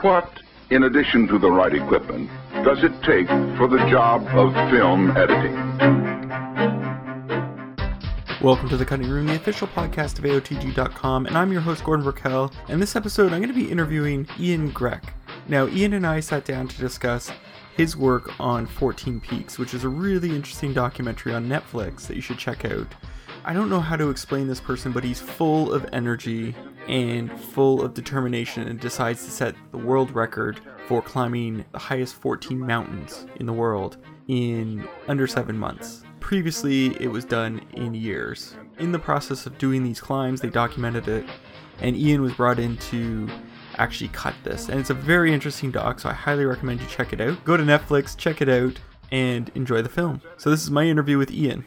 What, in addition to the right equipment, does it take for the job of film editing? Welcome to The Cutting Room, the official podcast of AOTG.com, and I'm your host, Gordon Burkell. And this episode, I'm going to be interviewing Ian Grech. Now, Ian and I sat down to discuss his work on 14 Peaks, which is a really interesting documentary on Netflix that you should check out. I don't know how to explain this person, but he's full of energy and full of determination and decides to set the world record for climbing the highest 14 mountains in the world in under seven months. Previously, it was done in years. In the process of doing these climbs, they documented it, and Ian was brought in to actually cut this. And it's a very interesting doc, so I highly recommend you check it out. Go to Netflix, check it out, and enjoy the film. So, this is my interview with Ian.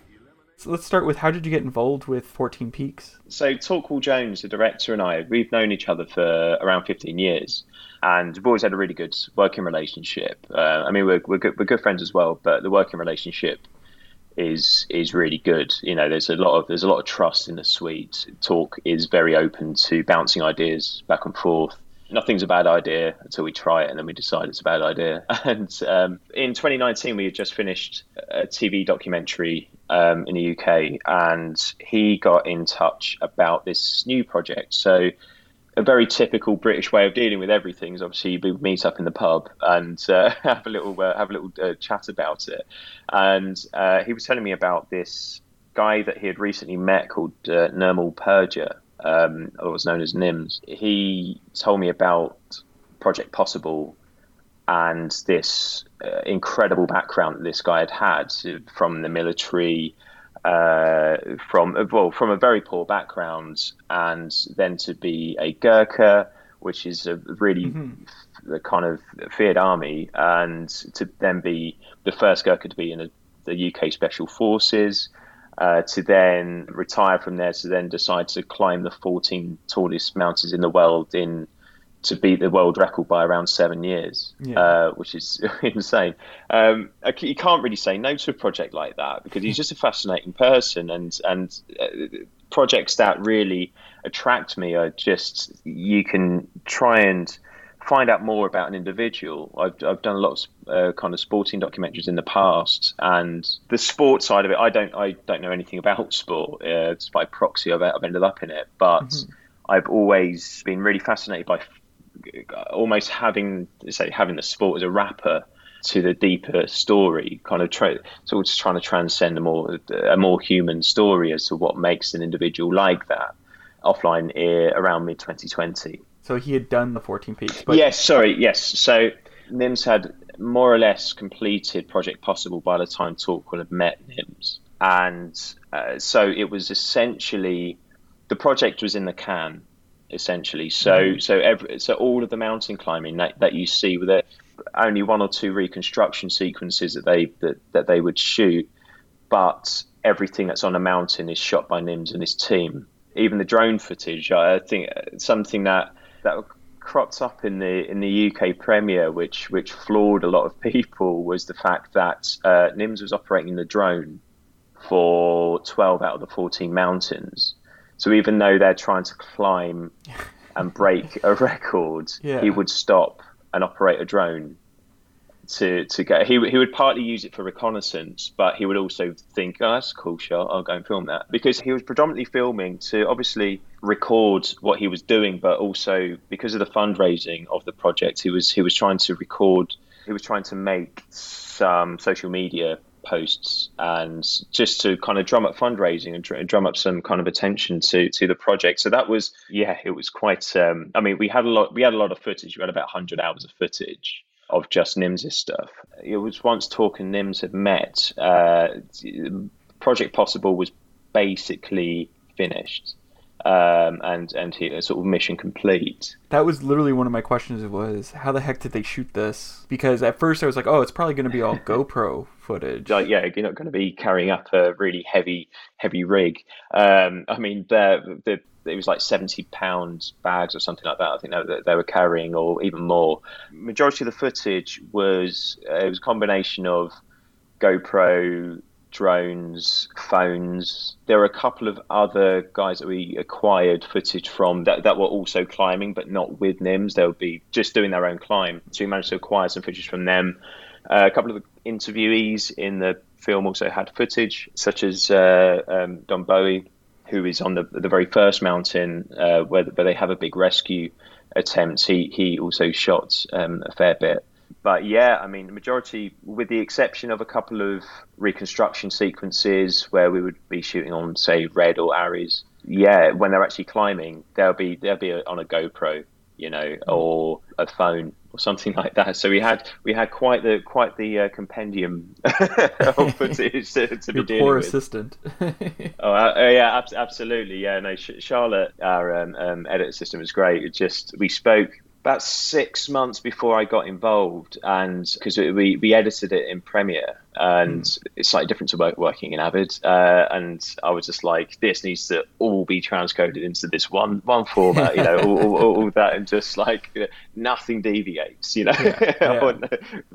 So let's start with how did you get involved with 14 Peaks? So Torquil Jones, the director, and I, we've known each other for around 15 years, and we've always had a really good working relationship. Uh, I mean, we're we're good, we're good friends as well, but the working relationship is is really good. You know, there's a lot of there's a lot of trust in the suite. Talk is very open to bouncing ideas back and forth. Nothing's a bad idea until we try it and then we decide it's a bad idea. And um, in 2019, we had just finished a TV documentary um, in the UK, and he got in touch about this new project. So, a very typical British way of dealing with everything is obviously we meet up in the pub and uh, have a little uh, have a little uh, chat about it. And uh, he was telling me about this guy that he had recently met called uh, Nirmal Purja, um, was known as Nims. He told me about Project Possible and this uh, incredible background that this guy had had from the military, uh, from well, from a very poor background, and then to be a Gurkha, which is a really mm-hmm. the kind of feared army, and to then be the first Gurkha to be in a, the UK Special Forces. Uh, to then retire from there, to then decide to climb the 14 tallest mountains in the world in to beat the world record by around seven years, yeah. uh, which is insane. Um, you can't really say no to a project like that because he's just a fascinating person, and and uh, projects that really attract me are just you can try and find out more about an individual. I've, I've done a lot of uh, kind of sporting documentaries in the past, and the sport side of it, I don't I don't know anything about sport. Uh, it's by proxy, I've, I've ended up in it, but. Mm-hmm. I've always been really fascinated by almost having say having the sport as a wrapper to the deeper story, kind of try, sort of trying to transcend a more a more human story as to what makes an individual like that. Offline around mid 2020. So he had done the 14 peaks. But... Yes, sorry, yes. So Nims had more or less completed Project Possible by the time Torquil had met Nims, and uh, so it was essentially the project was in the can essentially. So mm-hmm. so every, so all of the mountain climbing that, that you see with it, only one or two reconstruction sequences that they that, that they would shoot, but everything that's on a mountain is shot by Nims and his team. Even the drone footage, I think something that that cropped up in the in the UK premiere, which which floored a lot of people, was the fact that uh, Nims was operating the drone for 12 out of the 14 mountains so even though they're trying to climb and break a record, yeah. he would stop and operate a drone to to get. He he would partly use it for reconnaissance, but he would also think, "Oh, that's a cool shot. I'll go and film that." Because he was predominantly filming to obviously record what he was doing, but also because of the fundraising of the project, he was he was trying to record. He was trying to make some social media posts and just to kind of drum up fundraising and drum up some kind of attention to to the project. So that was yeah, it was quite. Um, I mean, we had a lot. We had a lot of footage. We had about hundred hours of footage of just Nims' stuff. It was once Talk and Nims had met. Uh, project Possible was basically finished um, and and he, sort of mission complete. That was literally one of my questions. Was how the heck did they shoot this? Because at first I was like, oh, it's probably going to be all GoPro footage. Like, yeah, you're not going to be carrying up a really heavy heavy rig. Um, I mean, the the it was like 70 pound bags or something like that. I think they, they were carrying, or even more. Majority of the footage was uh, it was a combination of GoPro drones, phones. There were a couple of other guys that we acquired footage from that, that were also climbing, but not with Nims. They would be just doing their own climb. So we managed to acquire some footage from them. Uh, a couple of the interviewees in the film also had footage, such as uh, um, Don Bowie, who is on the the very first mountain uh, where, where they have a big rescue attempt. He he also shot um, a fair bit but yeah, I mean, the majority, with the exception of a couple of reconstruction sequences where we would be shooting on, say, Red or Arri, yeah, when they're actually climbing, they'll be they'll be on a GoPro, you know, mm. or a phone or something like that. So we had we had quite the quite the uh, compendium of footage to, to be dealing poor with. assistant. oh uh, uh, yeah, ab- absolutely. Yeah, no, Charlotte, our um, um, edit system was great. It just we spoke about six months before I got involved, and because we, we edited it in Premiere, and mm. it's slightly different to work, working in Avid, uh, and I was just like, this needs to all be transcoded into this one one format, you know, all, all, all, that, and just like you know, nothing deviates, you know. Yeah, yeah. want,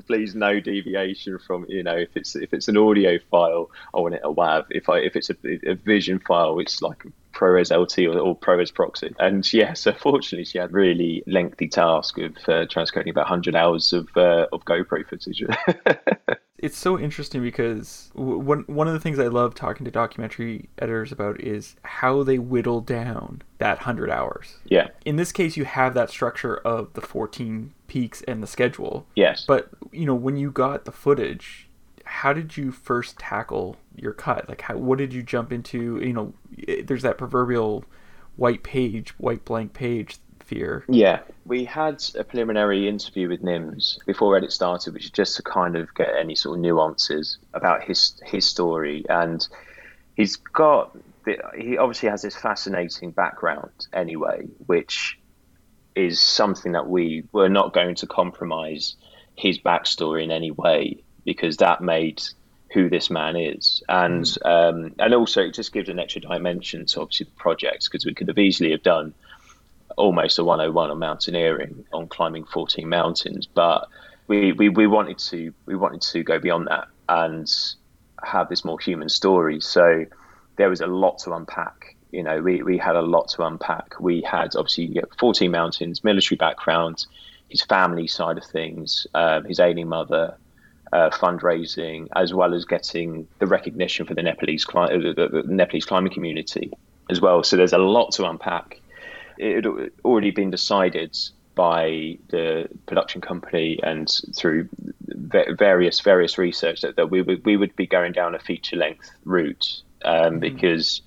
please, no deviation from, you know, if it's if it's an audio file, I want it a WAV. If I if it's a, a vision file, it's like ProRes LT or, or ProRes Proxy. And yeah, so fortunately, she had really lengthy task of uh, transcoding about 100 hours of, uh, of GoPro footage. it's so interesting because one one of the things I love talking to documentary editors about is how they whittle down that 100 hours. Yeah. In this case you have that structure of the 14 peaks and the schedule. Yes. But you know when you got the footage how did you first tackle your cut? Like, how, what did you jump into? You know, eh, there's that proverbial white page, white blank page fear. Yeah, we had a preliminary interview with Nims before Edit started, which is just to kind of get any sort of nuances about his his story, and he's got the, he obviously has this fascinating background anyway, which is something that we were not going to compromise his backstory in any way because that made who this man is, and mm. um, and also it just gives an extra dimension to obviously the project because we could have easily have done almost a 101 on mountaineering on climbing 14 mountains, but we, we, we wanted to we wanted to go beyond that and have this more human story. So there was a lot to unpack. You know, we, we had a lot to unpack. We had obviously 14 mountains, military background, his family side of things, um, his ailing mother, uh, fundraising, as well as getting the recognition for the Nepalese, cli- uh, the, the Nepalese climbing community as well. So there's a lot to unpack. It had already been decided by the production company and through various various research that, that we would we would be going down a feature length route um, mm-hmm. because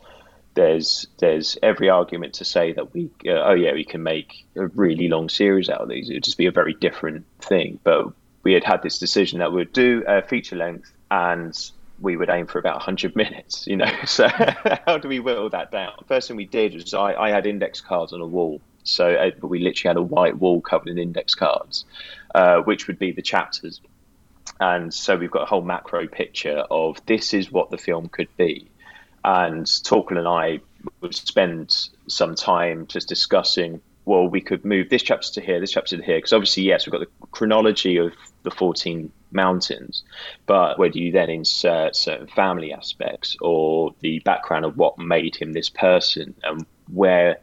there's there's every argument to say that we uh, oh yeah we can make a really long series out of these it would just be a very different thing but we had had this decision that we'd do a feature length and we would aim for about 100 minutes, you know. So how do we whittle that down? First thing we did was I, I had index cards on a wall. So uh, we literally had a white wall covered in index cards, uh, which would be the chapters. And so we've got a whole macro picture of this is what the film could be. And Torquil and I would spend some time just discussing well, we could move this chapter to here, this chapter to here, because obviously, yes, we've got the chronology of the 14 mountains, but where do you then insert certain family aspects or the background of what made him this person and where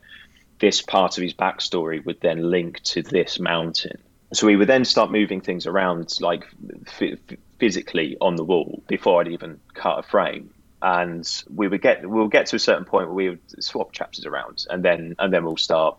this part of his backstory would then link to this mountain? So we would then start moving things around, like f- physically on the wall, before I'd even cut a frame and we would get we'll get to a certain point where we would swap chapters around and then and then we'll start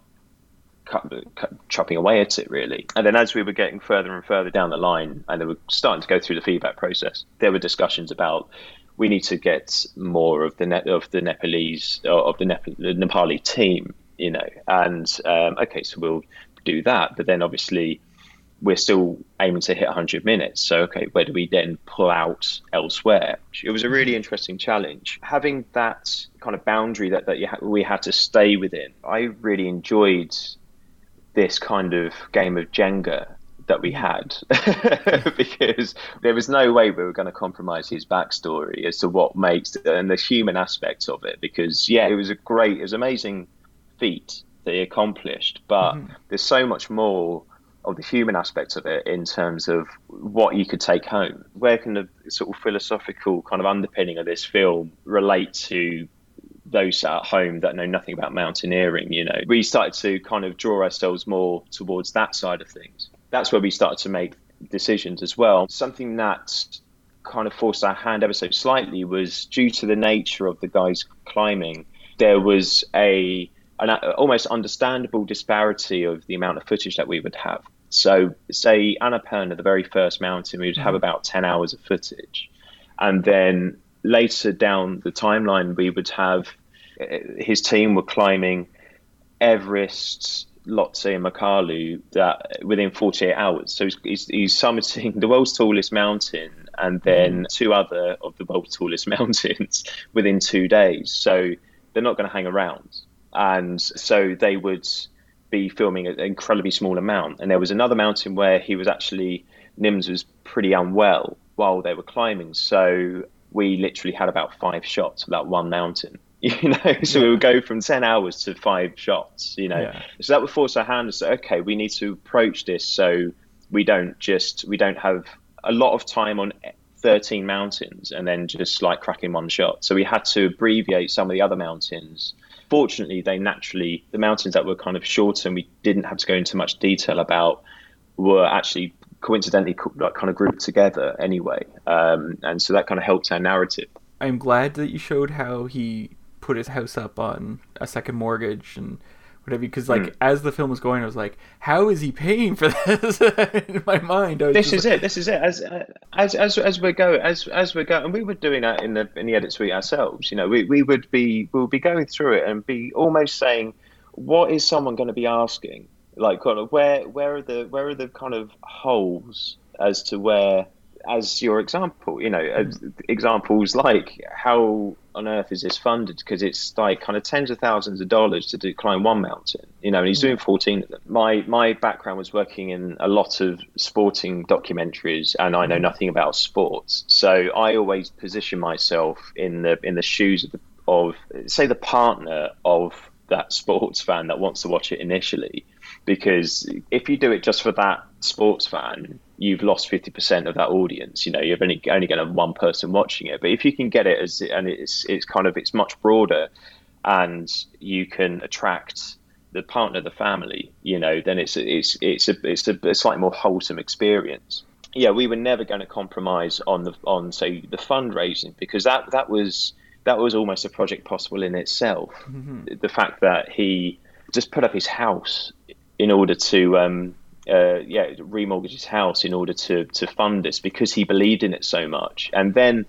cut, cut, chopping away at it really. And then as we were getting further and further down the line, and they were starting to go through the feedback process, there were discussions about we need to get more of the net of the Nepalese of the, Nep- the Nepali team, you know. And um, okay, so we'll do that, but then obviously we're still aiming to hit 100 minutes. So, okay, where do we then pull out elsewhere? It was a really interesting challenge. Having that kind of boundary that, that ha- we had to stay within, I really enjoyed this kind of game of Jenga that we had. Because there was no way we were going to compromise his backstory as to what makes and the human aspects of it because yeah it was a great it was amazing feat that he accomplished but mm-hmm. there's so much more of the human aspect of it in terms of what you could take home. Where can the sort of philosophical kind of underpinning of this film relate to those at home that know nothing about mountaineering? You know, we started to kind of draw ourselves more towards that side of things. That's where we started to make decisions as well. Something that kind of forced our hand ever so slightly was due to the nature of the guys climbing. There was a an almost understandable disparity of the amount of footage that we would have. So, say Annapurna, the very first mountain, we would have mm-hmm. about 10 hours of footage. And then later down the timeline, we would have eh, his team were climbing Everest, Lhotse, and Makalu that within 48 hours. So he's, he's, he's summiting the world's tallest mountain and then mm. two other of the world's tallest mountains within two days. So they're not going to hang around. And so they would be filming an incredibly small amount. And there was another mountain where he was actually Nims was pretty unwell while they were climbing, so we literally had about five shots of that one mountain. You know, so yeah. we would go from ten hours to five shots. You know, yeah. so that would force our hand to say, okay, we need to approach this so we don't just we don't have a lot of time on 13 mountains and then just like cracking one shot. So we had to abbreviate some of the other mountains fortunately, they naturally, the mountains that were kind of shorter and we didn't have to go into much detail about were actually coincidentally like kind of grouped together anyway. Um, and so that kind of helped our narrative. I'm glad that you showed how he put his house up on a second mortgage and whatever because like mm. as the film was going i was like how is he paying for this in my mind this is like... it this is it as as as as we're going as as we're going and we were doing that in the in the edit suite ourselves you know we, we would be we'll be going through it and be almost saying what is someone going to be asking like kind of where where are the where are the kind of holes as to where as your example, you know, mm. examples like how on earth is this funded? Because it's like kind of tens of thousands of dollars to do climb one mountain, you know, and he's mm. doing 14 of them. My my background was working in a lot of sporting documentaries, and I know mm. nothing about sports, so I always position myself in the in the shoes of, the, of say the partner of that sports fan that wants to watch it initially because if you do it just for that sports fan you've lost 50% of that audience. You know you're only, only going to have one person watching it. But if you can get it as and it's it's kind of it's much broader and you can attract the partner the family you know then it's it's it's a it's a, a slightly more wholesome experience. Yeah we were never going to compromise on the on say the fundraising because that that was that was almost a project possible in itself. Mm-hmm. the fact that he just put up his house in order to um, uh, yeah, remortgage his house in order to to fund this because he believed in it so much. And then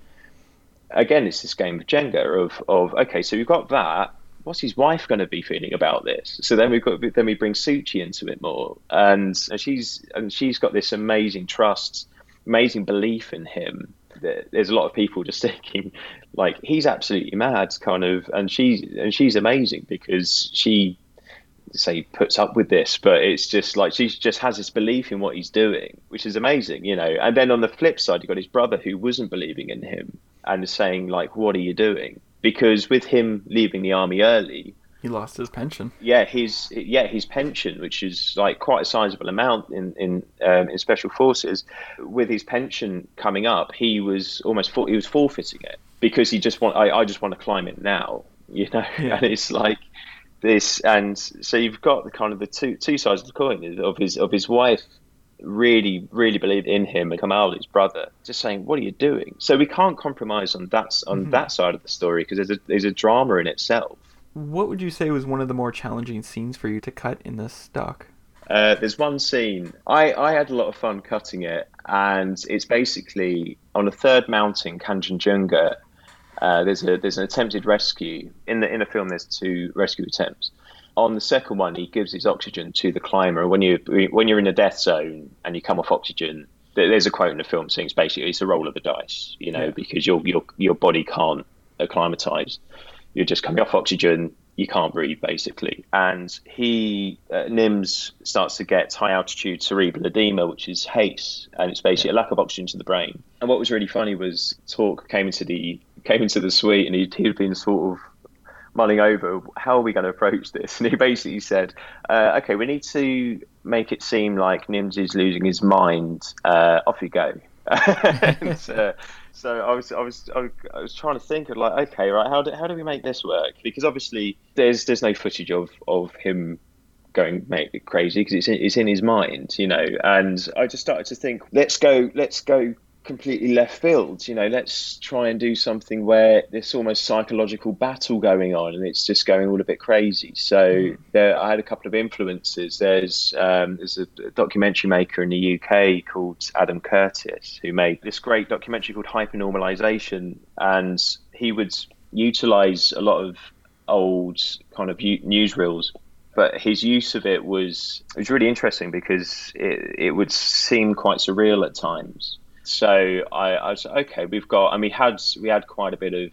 again, it's this game of Jenga of of okay, so we've got that. What's his wife going to be feeling about this? So then we got then we bring Suchi into it more, and, and she's and she's got this amazing trust, amazing belief in him. That there's a lot of people just thinking, like he's absolutely mad, kind of, and she's and she's amazing because she say puts up with this, but it's just like she just has this belief in what he's doing, which is amazing, you know. And then on the flip side, you got his brother who wasn't believing in him and saying like, "What are you doing?" Because with him leaving the army early, he lost his pension. Yeah, his yeah his pension, which is like quite a sizable amount in in um, in special forces. With his pension coming up, he was almost for, he was forfeiting it because he just want I, I just want to climb it now, you know. Yeah. And it's like this, and so you've got the kind of the two two sides of the coin of his of his wife really really believed in him and Kamal, his brother, just saying, "What are you doing?" So we can't compromise on that on mm-hmm. that side of the story because there's a there's a drama in itself. What would you say was one of the more challenging scenes for you to cut in this doc? Uh, there's one scene I, I had a lot of fun cutting it, and it's basically on a third mountain, Kanchenjunga, uh, there's a there's an attempted rescue in the in the film. There's two rescue attempts. On the second one, he gives his oxygen to the climber. When you when you're in a death zone and you come off oxygen, there's a quote in the film saying it's basically it's a roll of the dice, you know, yeah. because your your your body can't acclimatize. You're just coming off oxygen. You can't breathe basically, and he uh, Nims starts to get high altitude cerebral edema, which is HACE, and it's basically yeah. a lack of oxygen to the brain. And what was really funny was Talk came into the came into the suite and he'd, he'd been sort of mulling over how are we going to approach this and he basically said uh, okay we need to make it seem like Nims is losing his mind uh, off you go and, uh, so I was, I was, I was trying to think of like, okay, right, how do, how do we make this work? Because obviously there's there's no footage of of him going crazy because it's in, it's in his mind, you know. And I just started to think, let's go, let's go completely left field. You know, let's try and do something where there's almost psychological battle going on, and it's just going all a bit crazy. So mm. there, I had a couple of influences. There's um, there's a documentary maker in the UK called Adam Curtis who made this great documentary called Hypernormalization, and he would utilize a lot of old kind of newsreels but his use of it was it was really interesting because it, it would seem quite surreal at times. So I, I was okay. We've got, and we had we had quite a bit of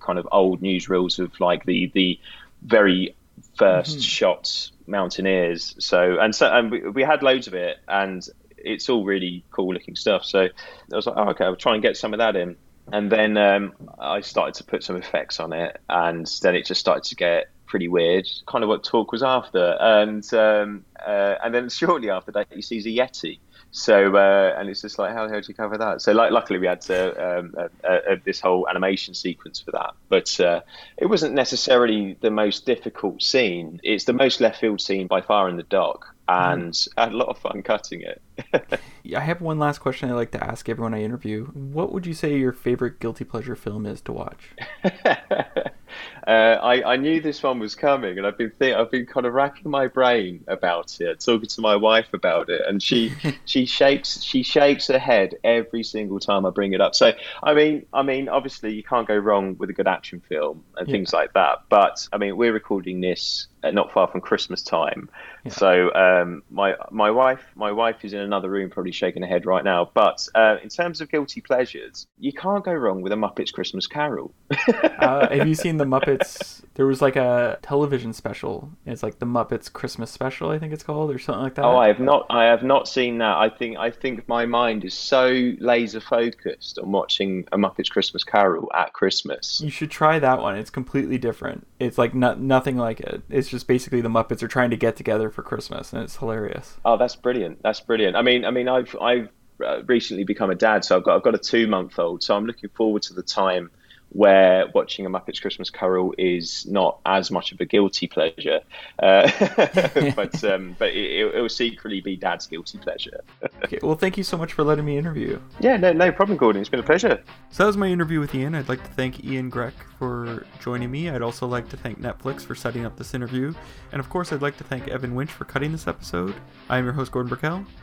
kind of old newsreels of like the the very 1st mm-hmm. shots mountaineers. So and so and we, we had loads of it, and it's all really cool looking stuff. So I was like, oh, okay, I'll try and get some of that in. And then um, I started to put some effects on it, and then it just started to get pretty weird. Kind of what talk was after, and um, uh, and then shortly after that, he sees a yeti. So uh, and it's just like how how do you cover that? So like luckily we had to, um, uh, uh, this whole animation sequence for that, but uh, it wasn't necessarily the most difficult scene. It's the most left field scene by far in the doc, and mm. I had a lot of fun cutting it. I have one last question I like to ask everyone I interview. What would you say your favorite guilty pleasure film is to watch? uh, I, I knew this one was coming, and I've been think, I've been kind of racking my brain about it, talking to my wife about it, and she she shakes she shakes her head every single time I bring it up. So I mean I mean obviously you can't go wrong with a good action film and yeah. things like that. But I mean we're recording this not far from Christmas time, yeah. so um, my my wife my wife is in another room probably shaking her head right now. But uh, in terms of guilty pleasures, you can't go wrong with a Muppets Christmas Carol. uh, have you seen the Muppets? There was like a television special. It's like the Muppets Christmas special, I think it's called, or something like that. Oh, I have not. I have not seen that. I think. I think my mind is so laser focused on watching a Muppets Christmas Carol at Christmas. You should try that one. It's completely different. It's like no, nothing like it. It's just basically the Muppets are trying to get together for Christmas, and it's hilarious. Oh, that's brilliant. That's brilliant. I mean, I mean, I've I've uh, recently become a dad, so I've got I've got a two month old, so I'm looking forward to the time where watching a Muppets Christmas Carol is not as much of a guilty pleasure, uh, but um, but it, it, will secretly be Dad's guilty pleasure. okay, well, thank you so much for letting me interview. Yeah, no, no problem, Gordon. It's been a pleasure. So that was my interview with Ian. I'd like to thank Ian Grech for joining me. I'd also like to thank Netflix for setting up this interview, and of course, I'd like to thank Evan Winch for cutting this episode. I'm your host, Gordon Burkell.